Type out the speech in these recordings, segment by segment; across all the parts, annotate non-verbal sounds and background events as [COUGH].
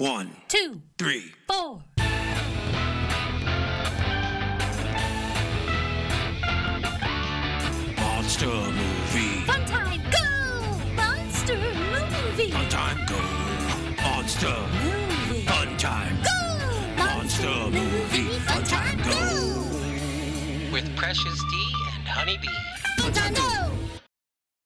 One, two, three. four. Monster movie. Fun time, go! Monster movie. Fun time go. Monster. Movie. Fun time. Go! Monster movie. Fun time go. with Precious D and Honeybee. Fun time, go!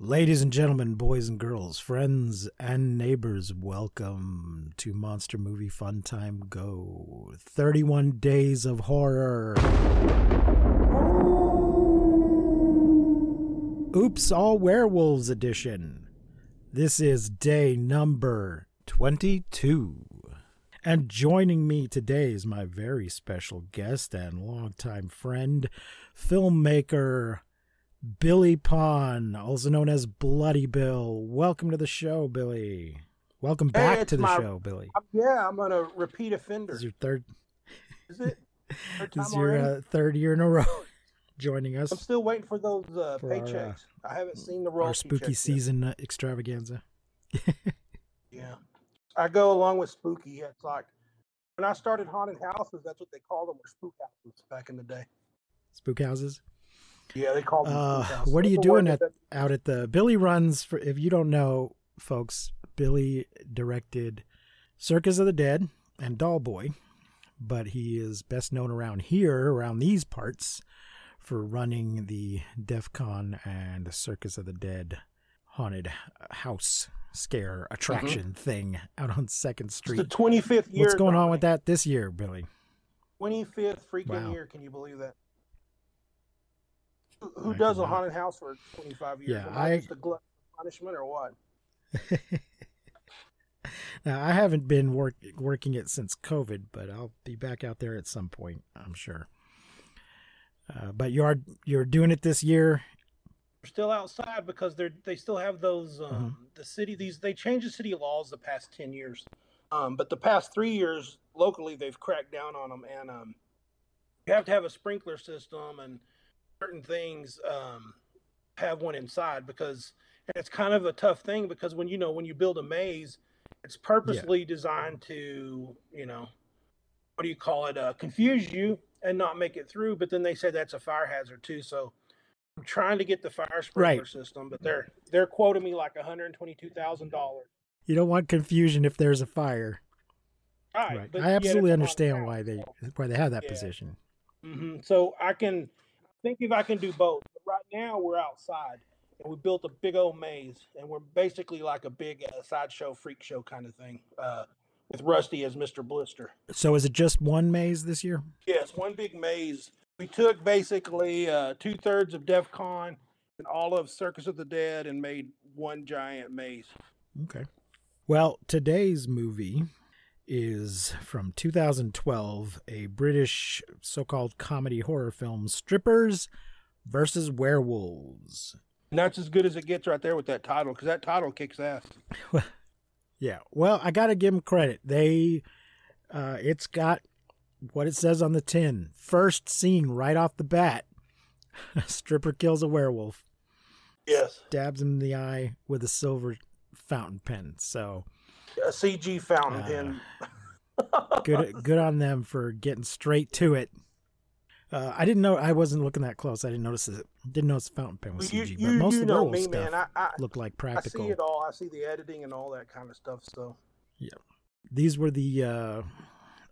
Ladies and gentlemen, boys and girls, friends and neighbors, welcome to Monster Movie Fun Time Go. 31 Days of Horror. Oops, All Werewolves Edition. This is day number 22. And joining me today is my very special guest and longtime friend, filmmaker Billy Pon, also known as Bloody Bill. Welcome to the show, Billy. Welcome back it's to the my- show, Billy. I'm- yeah, I'm a repeat offender. This is your third. Is it? Third [LAUGHS] This is your uh, third year in a row [LAUGHS] joining us. I'm still waiting for those uh, for our, uh, paychecks. I haven't seen the Our spooky checks yet. season uh, extravaganza. [LAUGHS] Yeah, I go along with spooky. It's like when I started haunted houses. That's what they called them, were spook houses back in the day. Spook houses. Yeah, they called. Uh, what are you That's the word doing at out at the Billy runs? For if you don't know, folks, Billy directed Circus of the Dead and Doll Boy, but he is best known around here, around these parts, for running the DEF CON and the Circus of the Dead haunted house scare attraction thing out on Second Mm-hmm. Street. It's the 25th year. What's going on with that this year, Billy? 25th freaking Wow. year. Can you believe that? Who- Who I does a haunted house for 25 years? Yeah, I I- just a glutton for punishment or what? [LAUGHS] now I haven't been work, working it since COVID, but I'll be back out there at some point, I'm sure. Uh, but you are you're doing it this year. We're still outside because they're they still have those um Mm-hmm. the city these they changed the city laws the past 10 years um but the past three years locally they've cracked down on them and um you have to have a sprinkler system and certain things um have one inside because and it's kind of a tough thing because when you know when you build a maze it's purposely designed to you know what do you call it uh confuse you and not make it through but then they say that's a fire hazard too so I'm trying to get the fire sprinkler Right. system, but they're they're quoting me like one hundred twenty two thousand dollars. You don't want confusion if there's a fire. Right, Right. I absolutely understand why they why they have that Yeah. position. Mhm. So I can think if I can do both. But right now we're outside and we built a big old maze and we're basically like a big uh, sideshow freak show kind of thing. Uh, with Rusty as Mr. Blister. So is it just one maze this year? Yes, one big maze. We took basically uh, two thirds of DEF CON and all of Circus of the Dead and made one giant maze. Okay. Well, today's movie is from 2012, a British so-called comedy horror film, Strippers versus Werewolves. And that's as good as it gets right there with that title, because that title kicks ass. [LAUGHS] Yeah. Well, I got to give them credit. They uh it's got what it says on the tin. First scene right off the bat. A [LAUGHS] stripper kills a werewolf, Yes, Dabs him in the eye with a silver fountain pen. So, a CG fountain Uh, pen. good [LAUGHS] good on them for getting straight to it. Uh, I didn't know I wasn't looking that close. I didn't notice it. Didn't notice the fountain pen was you, CG, you, but most you of the werewolf me, stuff man. I, I, looked like practical. I see it all. I see the editing and all that kind of stuff. So yeah, These were the uh,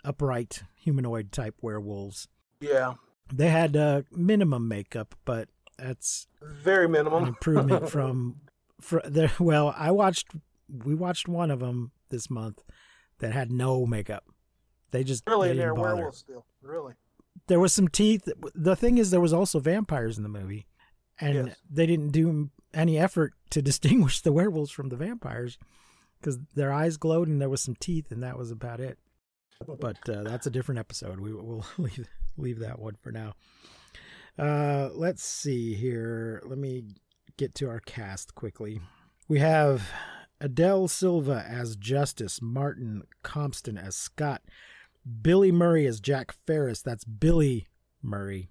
upright humanoid type werewolves. yeah, They had uh, minimum makeup, but that's very minimum improvement [LAUGHS] from. For the, well, I watched. We watched one of them this month that had no makeup. They just really they in there didn't bother. werewolves still. Really, There was some teeth. The thing is, there was also vampires in the movie, and Yes. they didn't do any effort to [LAUGHS] distinguish the werewolves from the vampires. because their eyes glowed and there was some teeth, and that was about it. But uh, that's a different episode. We will [LAUGHS] leave leave that one for now. Uh, let's see here. Let me get to our cast quickly. We have Adele Silva as Justice, Martin Compston as Scott, Billy Murray as Jack Ferris. That's Billy Murray,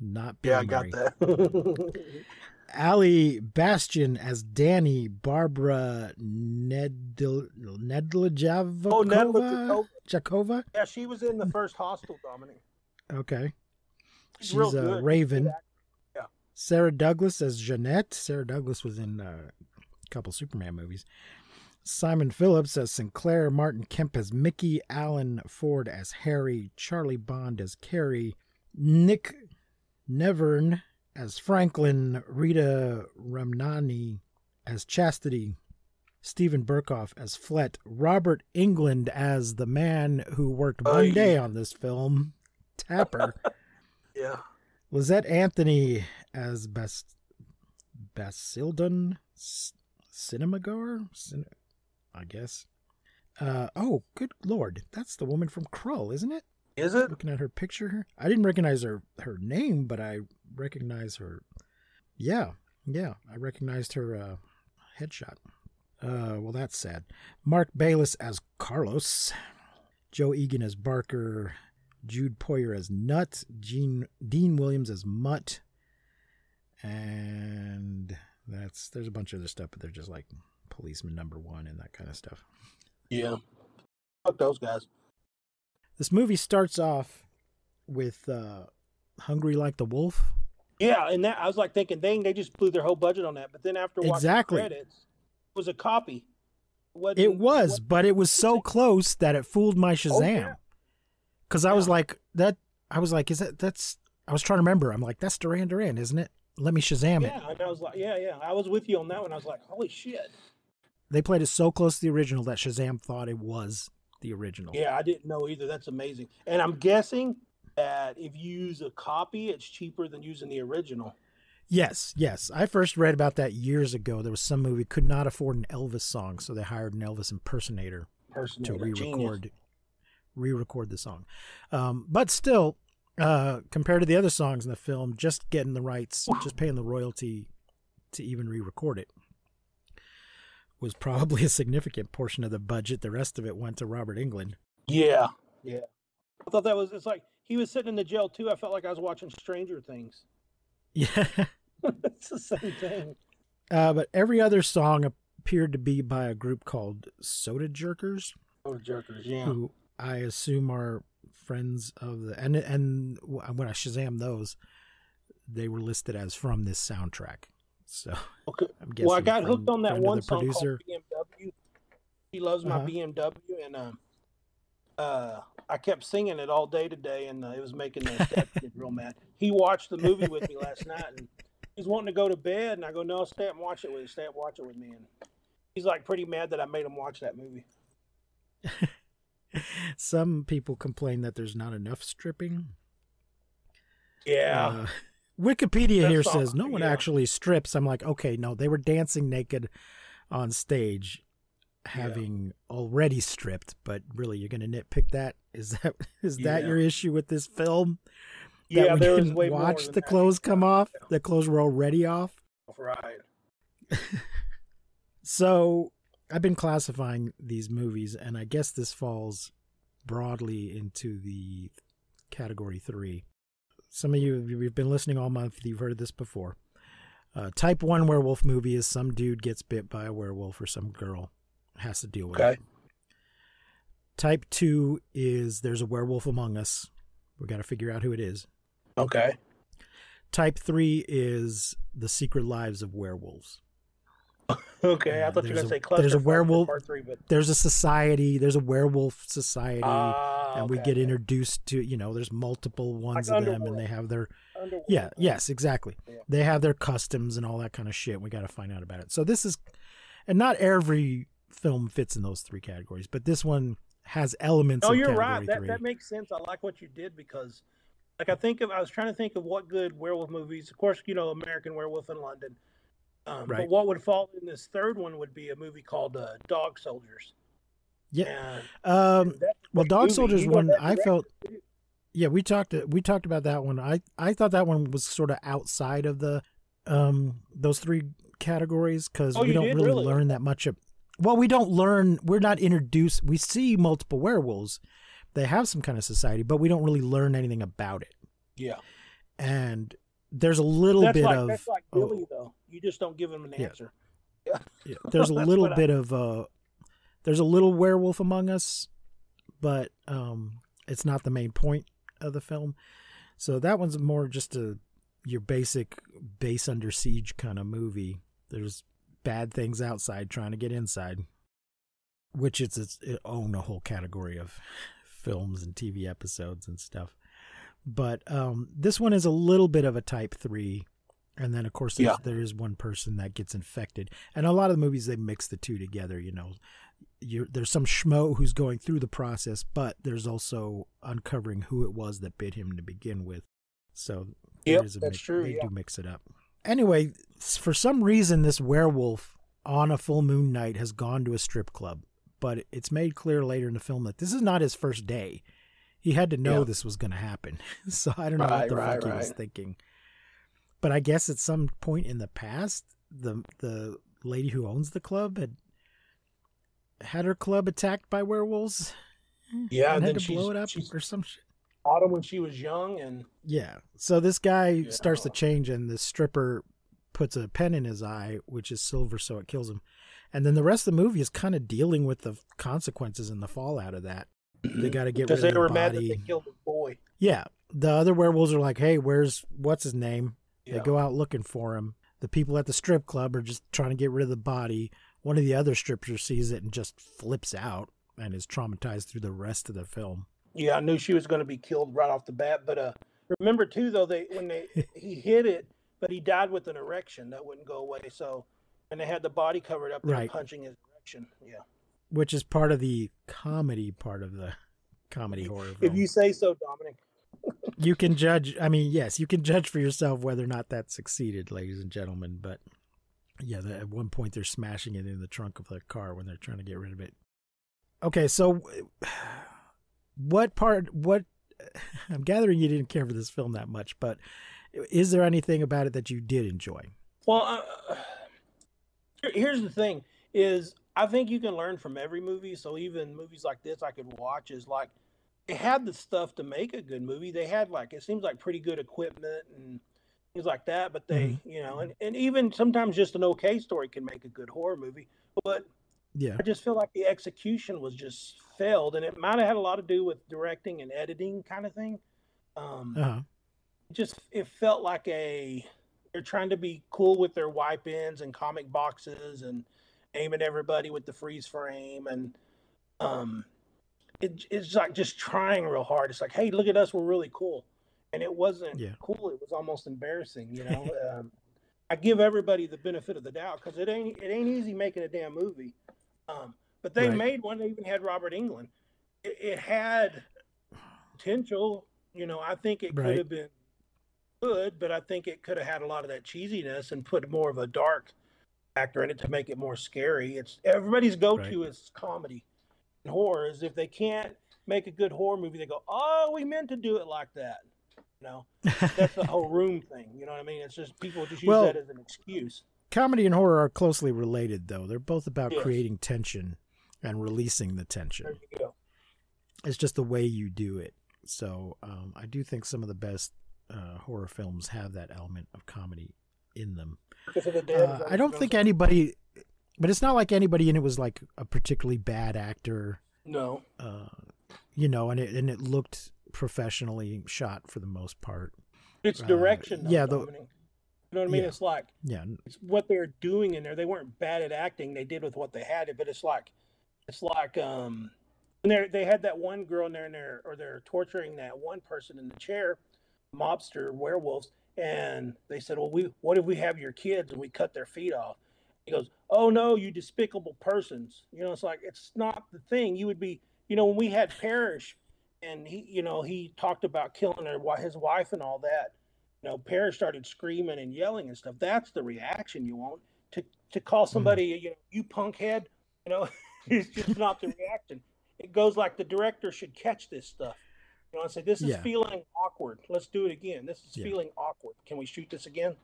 not Billy Murray. Yeah, I got Murray. that. [LAUGHS] Ali Bastian as Danny, Barbara Nedl- Nedlajavokova? Oh, Nedlajavokova. Jakova? yeah, she was in the first Hostel, Dominic. Okay. She's, She's a good. Raven. Actor. Sarah Douglas as Jeanette. Sarah Douglas was in uh, couple Superman movies. Simon Phillips as Sinclair. Martin Kemp as Mickey. Alan Ford as Harry. Charlie Bond as Carrie. Nick Nevern as Franklin. Rita Ramnani as Chastity. Steven Berkoff as Flet. Robert Englund as the man who worked one day on this film, Tapper. [LAUGHS] Yeah. Lysette Anthony as Bas- Basildon Cinemagoer? Cin- I guess. Uh, oh, good lord. That's the woman from Krull, isn't it? Is it? Looking at her picture here. I didn't recognize her, her name, but I recognize her. Yeah, yeah. I recognized her uh, headshot. Uh, well, that's sad. Marc Bayliss as Carlos. Joe Egan as Barker. Jude Poyer as Nut. Gene, Dean Williams as Mutt. And that's there's a bunch of other stuff, but they're just like policeman number one and that kind of stuff. Yeah. Fuck those guys. This movie starts off with uh, "Hungry Like the Wolf." Yeah, and that I was like thinking, dang, they just blew their whole budget on that. But then after watching Exactly. the credits, it was a copy. Wasn't- It was, wasn't- but it was so close that it fooled my Oh, Shazam. yeah. Because I was like that. I was like, is that that's? I was trying to remember. I'm like, that's Duran Duran, isn't it? Let me Shazam it. Yeah, and I was like, yeah, yeah. I was with you on that one. I was like, holy shit. They played it so close to the original that Shazam thought it was the original. Yeah, I didn't know either. That's amazing. And I'm guessing that if you use a copy, it's cheaper than using the original. Yes, yes. I first read about that years ago. There was some movie could not afford an Elvis song, so they hired an Elvis impersonator Person to re-record re-record the song. Um, but still, uh, compared to the other songs in the film, just getting the rights, just paying the royalty to even re-record it was probably [LAUGHS] a significant portion of the budget. The rest of it went to Robert Englund. Yeah, yeah. I thought that was. It's like he was sitting in the jail too. I felt like I was watching Stranger Things. [LAUGHS] Yeah. [LAUGHS] it's the same thing. Uh, but every other song appeared to be by a group called Soda Jerkers. Oh, jerkers. Yeah. who I assume are friends of the and and when I Shazam those, they were listed as from this soundtrack. So [LAUGHS] Okay. I'm guessing. Well, I got friend- hooked on that one song producer. called BMW. He loves my Uh-huh. BMW, and um, uh, I kept singing it all day today, and uh, it was making the step kid real mad. [LAUGHS] He watched the movie with me last night, and he's wanting to go to bed, and I go, "No, stay up and watch it with you. Stay up, and watch it with me." And he's like pretty mad that I made him watch that movie. [LAUGHS] Some people complain that there's not enough stripping. Yeah. Uh, Wikipedia That here song, says no one yeah. actually strips. I'm like, okay, no, they were dancing naked on stage, having already stripped. But really, you're going to nitpick that? Is that [LAUGHS] is that Yeah. your issue with this film? that yeah, we there didn't way more watch the that. clothes come off. The clothes were already off. Right. [LAUGHS] So I've been classifying these movies, and I guess this falls broadly into the category three. Some of you, you've been listening all month, you've heard this before. Uh, type one werewolf movie is some dude gets bit by a werewolf or some girl has to deal with Okay. it. Type two is there's a werewolf among us. We got to figure out who it is. Okay. Type three is the secret lives of werewolves. [LAUGHS] Okay. I Uh, thought you were gonna a- say cluster. there's a werewolf- Part three, but There's a society. There's a werewolf society. Ah, and we get introduced to you know there's multiple ones Like of them and they have their Underworld. yeah yes exactly Yeah. they have their customs and all that kind of shit we got to find out about it so this is and not every film fits in those three categories but this one has elements Oh, of you're right. That three. that makes sense. I like what you did because, like, I think of I was trying to think of what good werewolf movies. Of course, you know American Werewolf in London. Um, Right. But what would fall in this third one would be a movie called uh, Dog Soldiers. Yeah. Um, well, Dog movie. Soldiers got one I felt too. yeah we talked we talked about that one. I I thought that one was sort of outside of the um those three categories because Oh, we don't did? really, Really? learn that much of. Well, we don't learn. We're not introduced. We see multiple werewolves. They have some kind of society, but we don't really learn anything about it. Yeah. And there's a little That's bit like, of that's like oh, Billy, though. You just don't give him an Yeah. answer. Yeah, there's [LAUGHS] a little what I- bit of uh there's a little werewolf among us, but um it's not the main point of the film. So that one's more just a your basic base under siege kind of movie. There's bad things outside trying to get inside, which it's its it own a whole category of [LAUGHS] films and TV episodes and stuff. But um this one is a little bit of a type 3 and then of course Yeah. there is one person that gets infected. And a lot of the movies they mix the two together you know. You there's some schmo who's going through the process but there's also uncovering who it was that bit him to begin with. So Yep, a that's mix- true, they yeah. do mix it up. Anyway for some reason this werewolf on a full moon night has gone to a strip club but it's made clear later in the film that this is not his first day he had to know Yeah. this was going to happen [LAUGHS] so i don't know what the right, fuck he was thinking but I guess at some point in the past, the the lady who owns the club had had her club attacked by werewolves. Yeah, and and had then to blow it up or some shit. him when she was young, and Yeah. So this guy Yeah. starts to change, and the stripper puts a pen in his eye, which is silver, so it kills him. And then the rest of the movie is kind of dealing with the consequences and the fallout of that. They got to get rid because of they the were mad that body. they killed the boy. Yeah. The other werewolves are like, "Hey, where's what's his name?" They go out looking for him. The people at the strip club are just trying to get rid of the body. One of the other strippers sees it and just flips out and is traumatized through the rest of the film. Yeah, I knew she was going to be killed right off the bat. But uh, remember too, though they when they [LAUGHS] he hit it, but he died with an erection that wouldn't go away. So, and they had the body covered up, they Right. punching his erection. Yeah, which is part of the comedy part of the comedy horror film. if you say so, Dominic. [LAUGHS] you can judge i mean yes you can judge for yourself whether or not that succeeded ladies and gentlemen but yeah the, at one point they're smashing it in the trunk of their car when they're trying to get rid of it okay so [SIGHS] what part what [LAUGHS] i'm gathering you didn't care for this film that much but is there anything about it that you did enjoy Well, uh, [SIGHS] here's the thing: is I think you can learn from every movie. So even movies like this, I could watch is like it had the stuff to make a good movie. They had like it seems like pretty good equipment and things like that. But they, you know, and, and even sometimes just an okay story can make a good horror movie. But yeah I just feel like the execution was just failed, and it might have had a lot to do with directing and editing kind of thing. Um, uh-huh just it felt like a they're trying to be cool with their wipe ins and comic boxes and aiming everybody with the freeze frame and um it, it's like just trying real hard it's like hey look at us we're really cool and it wasn't Yeah. cool it was almost embarrassing you know [LAUGHS] um, i give everybody the benefit of the doubt because it ain't it ain't easy making a damn movie um but they Right. made one they even had robert englund it, it had potential you know i think it could have been good, but I think it could have had a lot of that cheesiness and put more of a dark factor in it to make it more scary. It's everybody's go-to is comedy and horror. Is if they can't make a good horror movie, they go, "Oh, we meant to do it like that." You know, that's the whole [LAUGHS] room thing. You know what I mean? It's just people just use Well- that as an excuse. comedy and horror are closely related though they're both about Yes. creating tension and releasing the tension There you go. it's just the way you do it. So um, I do think some of the best uh, horror films have that element of comedy in them. Because of the dead, Uh, I don't think anybody, but it's not like anybody in it was like a particularly bad actor, No. uh, you know, and it and it looked professionally shot for the most part. It's Uh, direction. though, yeah, the- you know what I mean? yeah. It's like Yeah, it's what they're doing in there. They weren't bad at acting. They did with what they had. But it's like, it's like, um, and they they had that one girl in there, and they're or they're torturing that one person in the chair, mobster werewolves, and they said, well, we what if we have your kids and we cut their feet off? He goes, oh no, you despicable persons. You know, it's like it's not the thing. You would be, you know, when we had Parrish, and he, you know, he talked about killing her, his wife, and all that you know, Parrish started screaming and yelling and stuff. That's the reaction you want. to to call hmm. somebody you know you punkhead, you know, [LAUGHS] it's just not the reaction. It goes like the director should catch this stuff. You know, I say this is Yeah. feeling awkward. Let's do it again. This is Yeah. feeling awkward. Can we shoot this again?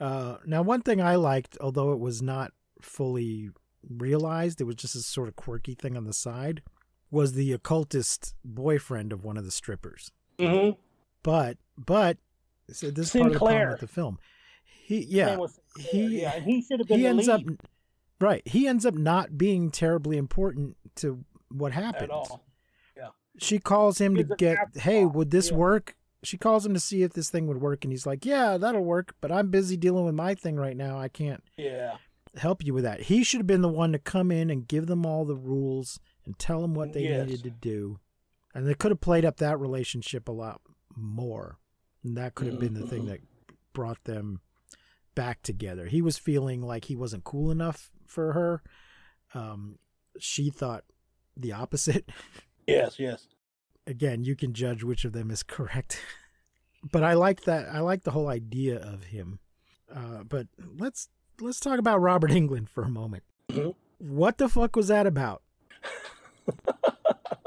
Uh, now, one thing I liked, although it was not fully realized, it was just a sort of quirky thing on the side, was the occultist boyfriend of one of the strippers. Mm-hmm. But, but, so this is part of the problem with the film. He, yeah, he, yeah, he should have been he the ends lead up, right, he ends up not being terribly important to what happens. She calls him to get, hey, would this yeah. work? She calls him to see if this thing would work, and he's like, yeah, that'll work, but I'm busy dealing with my thing right now. I can't Yeah, help you with that. He should have been the one to come in and give them all the rules and tell them what they Yes. needed to do. And they could have played up that relationship a lot more. And that could have been the thing that brought them back together. He was feeling like he wasn't cool enough for her. Um, she thought the opposite. [LAUGHS] yes, yes. Again, you can judge which of them is correct. [LAUGHS] but I like that. I like the whole idea of him. Uh, but let's let's talk about Robert [LAUGHS] Englund for a moment. Mhm. What the fuck was that about? [LAUGHS]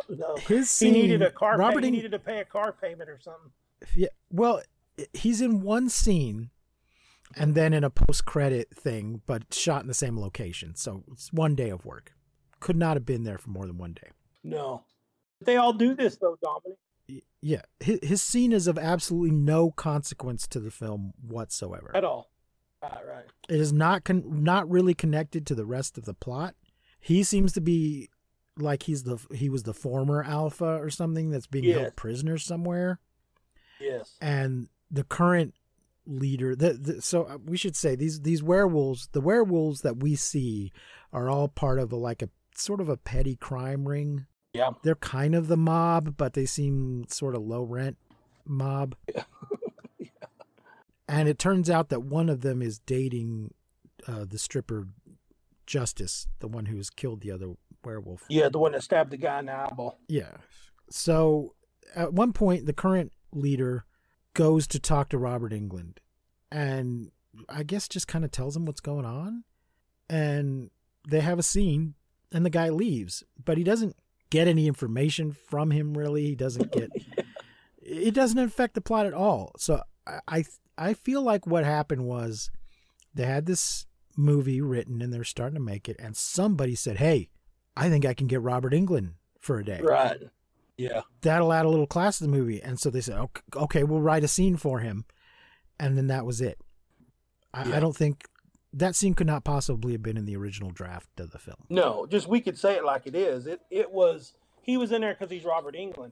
No, His he scene, needed a car. Robert pay, he needed to pay a car payment or something. Yeah, well, he's in one scene, and then in a post-credit thing, but shot in the same location. So it's one day of work. Could not have been there for more than one day. No, they all do this though, Dominic. Yeah, his, his scene is of absolutely no consequence to the film whatsoever. At all. Right, right. It is not con- not really connected to the rest of the plot. He seems to be like he's the he was the former alpha or something that's being Yes. held prisoner somewhere. Yes. and the current leader the, the so uh, we should say these these werewolves the werewolves that we see are all part of a like a sort of a petty crime ring Yeah. they're kind of the mob but they seem sort of low rent mob [LAUGHS] Yeah, [LAUGHS] and it turns out that one of them is dating uh, the stripper justice the one who's killed the other werewolf Yeah, the one that stabbed the guy in the eyeball. yeah. So at one point, the current leader goes to talk to Robert Englund and I guess just kind of tells him what's going on. And they have a scene and the guy leaves, but he doesn't get any information from him really. He doesn't get [LAUGHS] it doesn't affect the plot at all. So I I, feel like what happened was they had this movie written and they're starting to make it and somebody said, "Hey, I think I can get Robert Englund for a day. Right. Yeah. That'll add a little class to the movie." And so they said, "Okay, okay we'll write a scene for him," and then that was it. I, Yeah. I don't think that scene could not possibly have been in the original draft of the film. No, just we could say it like it is. It it was he was in there because he's Robert Englund.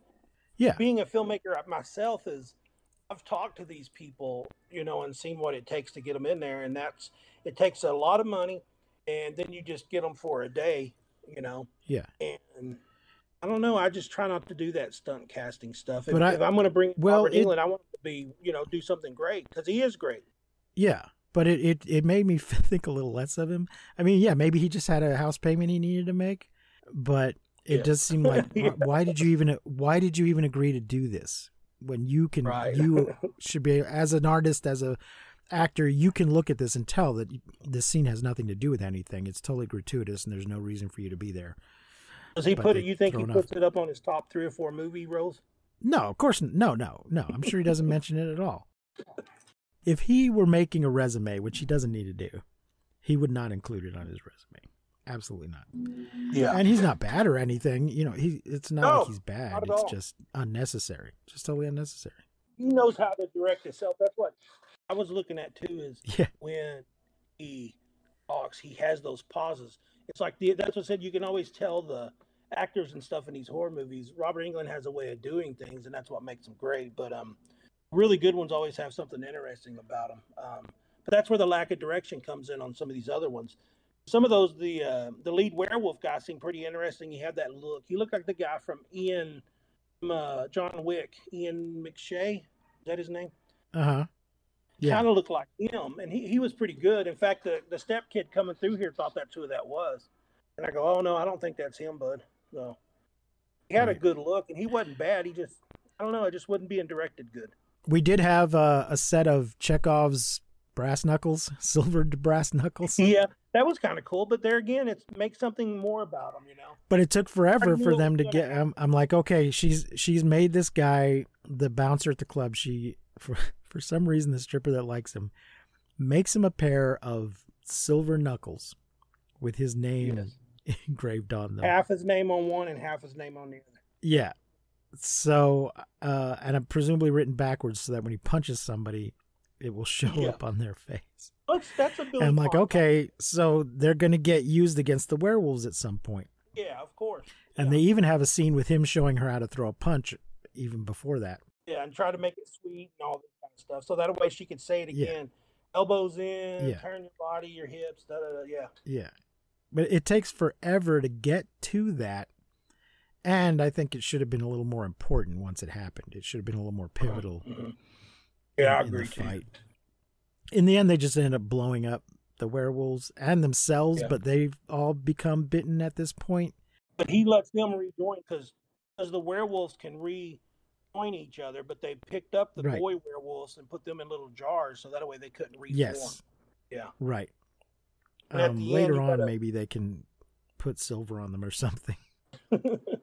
Yeah, Being a filmmaker myself is I've talked to these people, you know, and seen what it takes to get them in there, and that's it takes a lot of money, and then you just get them for a day, you know, yeah. and. I don't know. I just try not to do that stunt casting stuff. If, But I- if I'm going to bring well, Robert it- Englund, I want to be, you know, do something great because he is great. Yeah, but it, it it made me [LAUGHS] think a little less of him. I mean, yeah, maybe he just had a house payment he needed to make, but it Yeah. does seem like [LAUGHS] Yeah. why did you even why did you even agree to do this when you can Right. you [LAUGHS] should be as an artist as a actor you can look at this and tell that this scene has nothing to do with anything. It's totally gratuitous and there's no reason for you to be there. Does he But put it? You think he puts off. it up on his top three or four movie roles? No, of course no, no, no. I'm sure he doesn't mention it at all. If he were making a resume, which he doesn't need to do, he would not include it on his resume. Absolutely not. Yeah. And he's not bad or anything. You know, he it's not No, like he's bad. not at It's all. just unnecessary. Just totally unnecessary. he knows how to direct himself. That's what I was looking at too. Is [LAUGHS] Yeah. when he talks, he has those pauses. It's like the, that's what I said. You can always tell the actors and stuff in these horror movies. Robert Englund has a way of doing things, and that's what makes them great. But um, really good ones always have something interesting about them. Um, but that's where the lack of direction comes in on some of these other ones. Some of those, the uh, the lead werewolf guy seemed pretty interesting. He had that look. He looked like the guy from Ian, from, uh, John Wick, Ian McShane. Is that his name? Uh huh. Yeah. kind of looked like him, and he, he was pretty good. In fact, the the step kid coming through here thought that's who that was, and I go, oh no, I don't think that's him, bud. So he had a good look, and he wasn't bad. He just, I don't know, it just wasn't being directed good. We did have uh, a set of Chekhov's brass knuckles, [LAUGHS] silvered brass knuckles. Yeah, that was kind of cool. But there again, it's make something more about them, you know. But it took forever for them to gonna get. I'm, I'm like, okay, she's she's made this guy the bouncer at the club. She for [LAUGHS] for some reason the stripper that likes him makes him a pair of silver knuckles with his name [LAUGHS] engraved on them. Half his name on one and half his name on the other. Yeah. So, uh, and I'm presumably written backwards so that when he punches somebody, it will [LAUGHS] show Yeah. up on their face. That's, that's a Billy And I'm like, okay, so they're going to get used against the werewolves at some point. Yeah, of course. And Yeah. they even have a scene with him showing her how to throw a punch even before that. Yeah, and try to make it sweet and all this kind of stuff. So that way she could say it Yeah. again. Elbows in, Yeah. turn your body, your hips, da da da. Yeah. Yeah. But it takes forever to get to that. And I think it should have been a little more important once it happened. It should have been a little more pivotal. Mhm. Yeah, I agree. in the fight. In the end, they just end up blowing up the werewolves and themselves, Yeah. but they've all become bitten at this point. But he lets them rejoin because because the werewolves can rejoin each other, but they picked up the Right. boy werewolves and put them in little jars so that way they couldn't reform. Yes, Yeah. right. And Um, the end, later on, gotta- maybe they can put silver on them or something. [LAUGHS]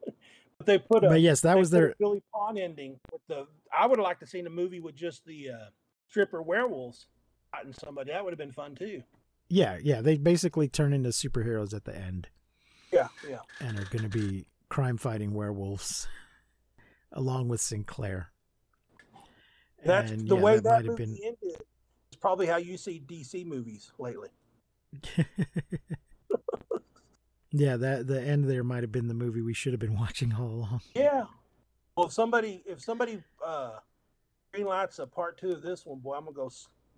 but they put a But yes, that was their. Billy Pon ending with the. I would have liked to seen a movie with just the uh, stripper werewolves fighting somebody. That would have been fun too. Yeah, yeah. They basically turn into superheroes at the end Yeah, yeah. and are going to be crime fighting werewolves along with Sinclair. That's And, the yeah, way that that, might have movie ended. It's probably how you see DC movies lately. [LAUGHS] yeah, that the end there might have been the movie we should have been [LAUGHS] watching all along. Yeah. Well, if somebody if somebody uh, greenlights a part two of this one, boy, I'm gonna go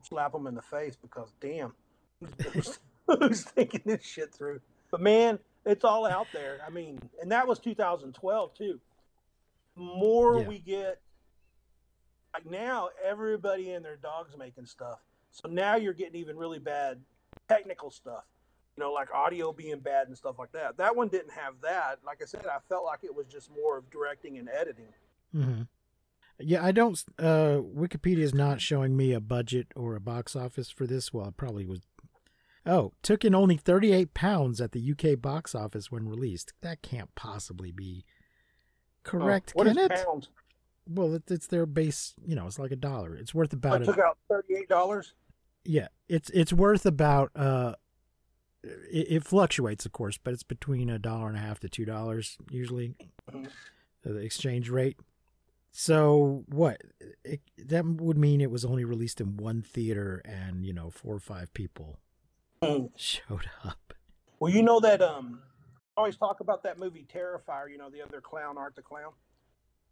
slap them in the face because damn, [LAUGHS] who's, who's thinking this shit through? But man, it's all out there. I mean, and that was 2012 too. More Yeah. we get, like now, everybody and their dogs making stuff. So now you're getting even really bad technical stuff. You know, like audio being bad and stuff like that. That one didn't have that. Like I said, I felt like it was just more of directing and editing. Mm-hmm. Yeah, I don't. Uh, Wikipedia is not showing me a budget or a box office for this. Well, it probably was. Oh, took in only 38 pounds at the UK box office when released. That can't possibly be correct, Oh, what is can it? pounds? Well, it, it's their base. You know, it's like a dollar. It's worth I about. took A, out thirty-eight dollars. yeah, it's it's worth about. Uh, it, it fluctuates, of course, but it's between a dollar and a half to two dollars usually. Mhm. The exchange rate. So what? It, that would mean it was only released in one theater, and you know, four or five people showed up. Well, you know that um, I always talk about that movie Terrifier. You know the other clown, Art the Clown.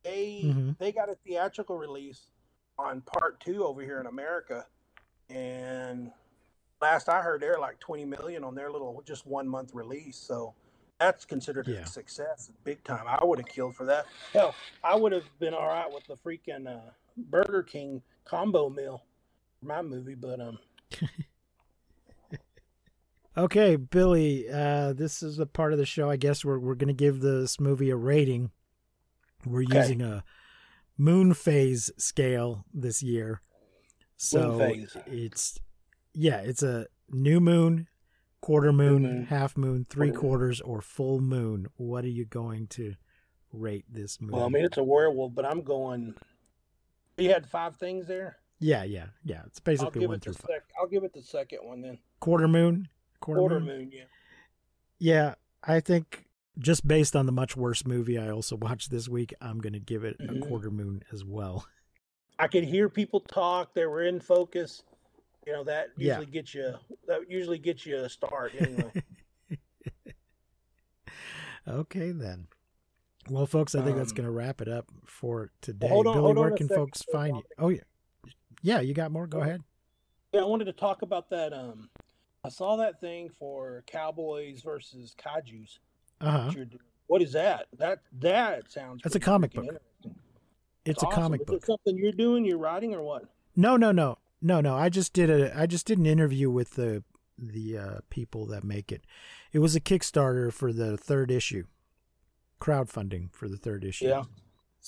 They Mhm. they got a theatrical release on part two over here in America, and last I heard, they're like twenty million on their little just one month release. So that's considered Yeah. a success, big time. I would have killed for that. Hell, I would have been all right with the freaking uh, Burger King combo meal for my movie, but um, [LAUGHS] Okay, Billy. Uh, this is a part of the show. I guess we're we're gonna give this movie a rating. We're Okay. using a moon phase scale this year. So phase. it's yeah, it's a new moon, quarter moon, moon. half moon, three quarters, or full moon. What are you going to rate this movie? well, I mean it's a werewolf, but I'm going. You had five things there. yeah, yeah, yeah. It's basically one it through five. sec- I'll give it the second one then. Quarter moon, quarter, Quarter moon. moon, yeah. Yeah, I think just based on the much worse movie I also [LAUGHS] watched this week, I'm going to give it Mhm. a quarter moon as well. I could hear people talk. They were in focus. You know that Yeah. usually gets you. That usually gets you a start anyway. [LAUGHS] okay, then. Well, folks, I think that's Um, going to wrap it up for today. hold on- Billy, where can second, folks find you? Oh, yeah. Yeah, you got more? Go ahead. yeah, I wanted to talk about that. Um, I saw that thing for Cowboys versus Kaiju's. Uh huh. that you're doing. What is that? That that sounds. That's a comic book. interesting. It's a awesome. comic Is book. it something you're doing? You're writing or what? No, no, no, no, no. I just did a. I just did an interview with the the uh, people that make it. It was a Kickstarter for the third issue, crowdfunding for the third issue. Yeah.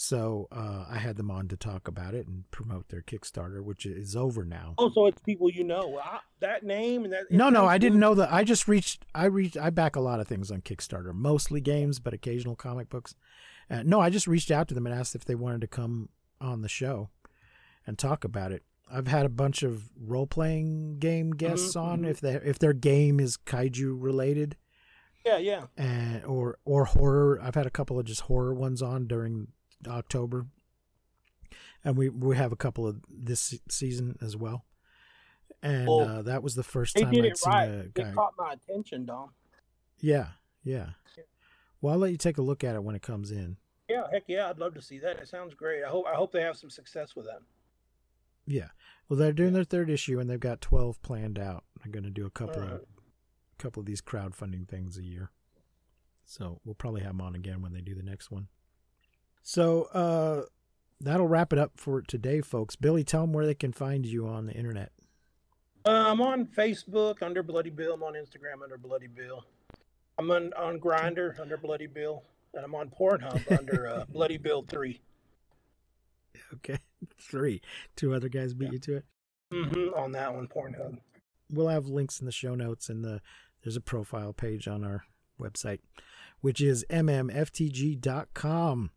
So uh, I had them on to talk about it and promote their Kickstarter, which is over now. Oh, so it's people you know. I, that name and that. No, no, I didn't know that. I just reached. I reached. I back a lot of things on Kickstarter, mostly games, but occasional comic books. Uh, no, I just reached out to them and asked if they wanted to come on the show and talk about it. I've had a bunch of role playing game guests Mhm, on mhm. if they if their game is kaiju related Yeah, yeah. and or or horror. I've had a couple of just horror ones on during October, and we we have a couple of this season as well. And Well, uh, that was the first time I'd it seen right. a guy. It caught my attention, Dom. Yeah, yeah. Well, I'll let you take a look at it when it comes in. Yeah, heck yeah, I'd love to see that. It sounds great. I hope I hope they have some success with that. Yeah. Well, they're doing their third issue, and they've got twelve planned out. They're going to do a couple of Alright. couple of these crowdfunding things a year. So we'll probably have them on again when they do the next one. So uh, that'll wrap it up for today, folks. Billy, tell them where they can find you on the internet. Uh, I'm on Facebook under Bloody Bill. I'm on Instagram under Bloody Bill. I'm on on Grindr under Bloody Bill, and I'm on Pornhub under uh, [LAUGHS] Bloody Bill Three. Okay, three. Two other guys beat you to it. hmm on that one, Pornhub. we'll have links in the show notes and the there's a profile page on our website which is mmftg.com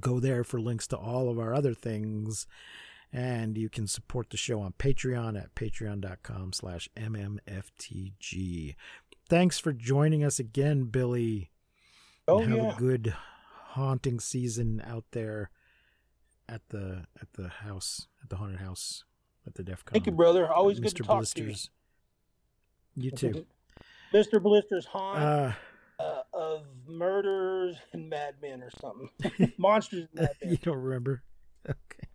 go there for links to all of our other things. And you can support the show on patreon at patreon.com slash mmftg thanks for joining us again billy. Oh and have yeah, a good haunting season out there at the at the house at the haunted house at the DEF CON. thank you, brother. Always good Mr. to talk Blisters. You to you. too. Mr. Blister's haunt Uh, uh, of murders and madmen or something. [LAUGHS] Monsters and [LAUGHS] you don't remember? [LAUGHS] Okay.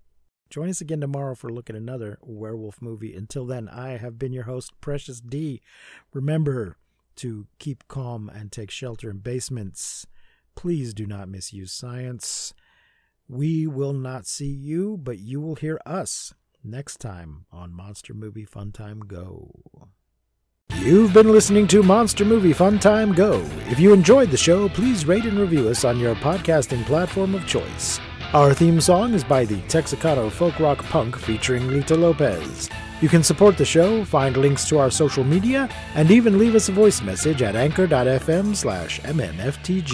Join us again tomorrow for a look at another werewolf movie. Until then, I have been your host, Precious D. Remember to keep calm and take shelter in basements. Please do not misuse science. We will not see you, but you will hear us next time on Monster Movie Fun Time Go. You've been listening to Monster Movie Fun Time Go. If you enjoyed the show, please rate and review us on your podcasting platform of choice. Our theme song is by the Texacato Folk Rock Punk featuring Lita Lopez. You can support the show, find links to our social media, and even leave us a voice message at anchor.fm slash mmftg.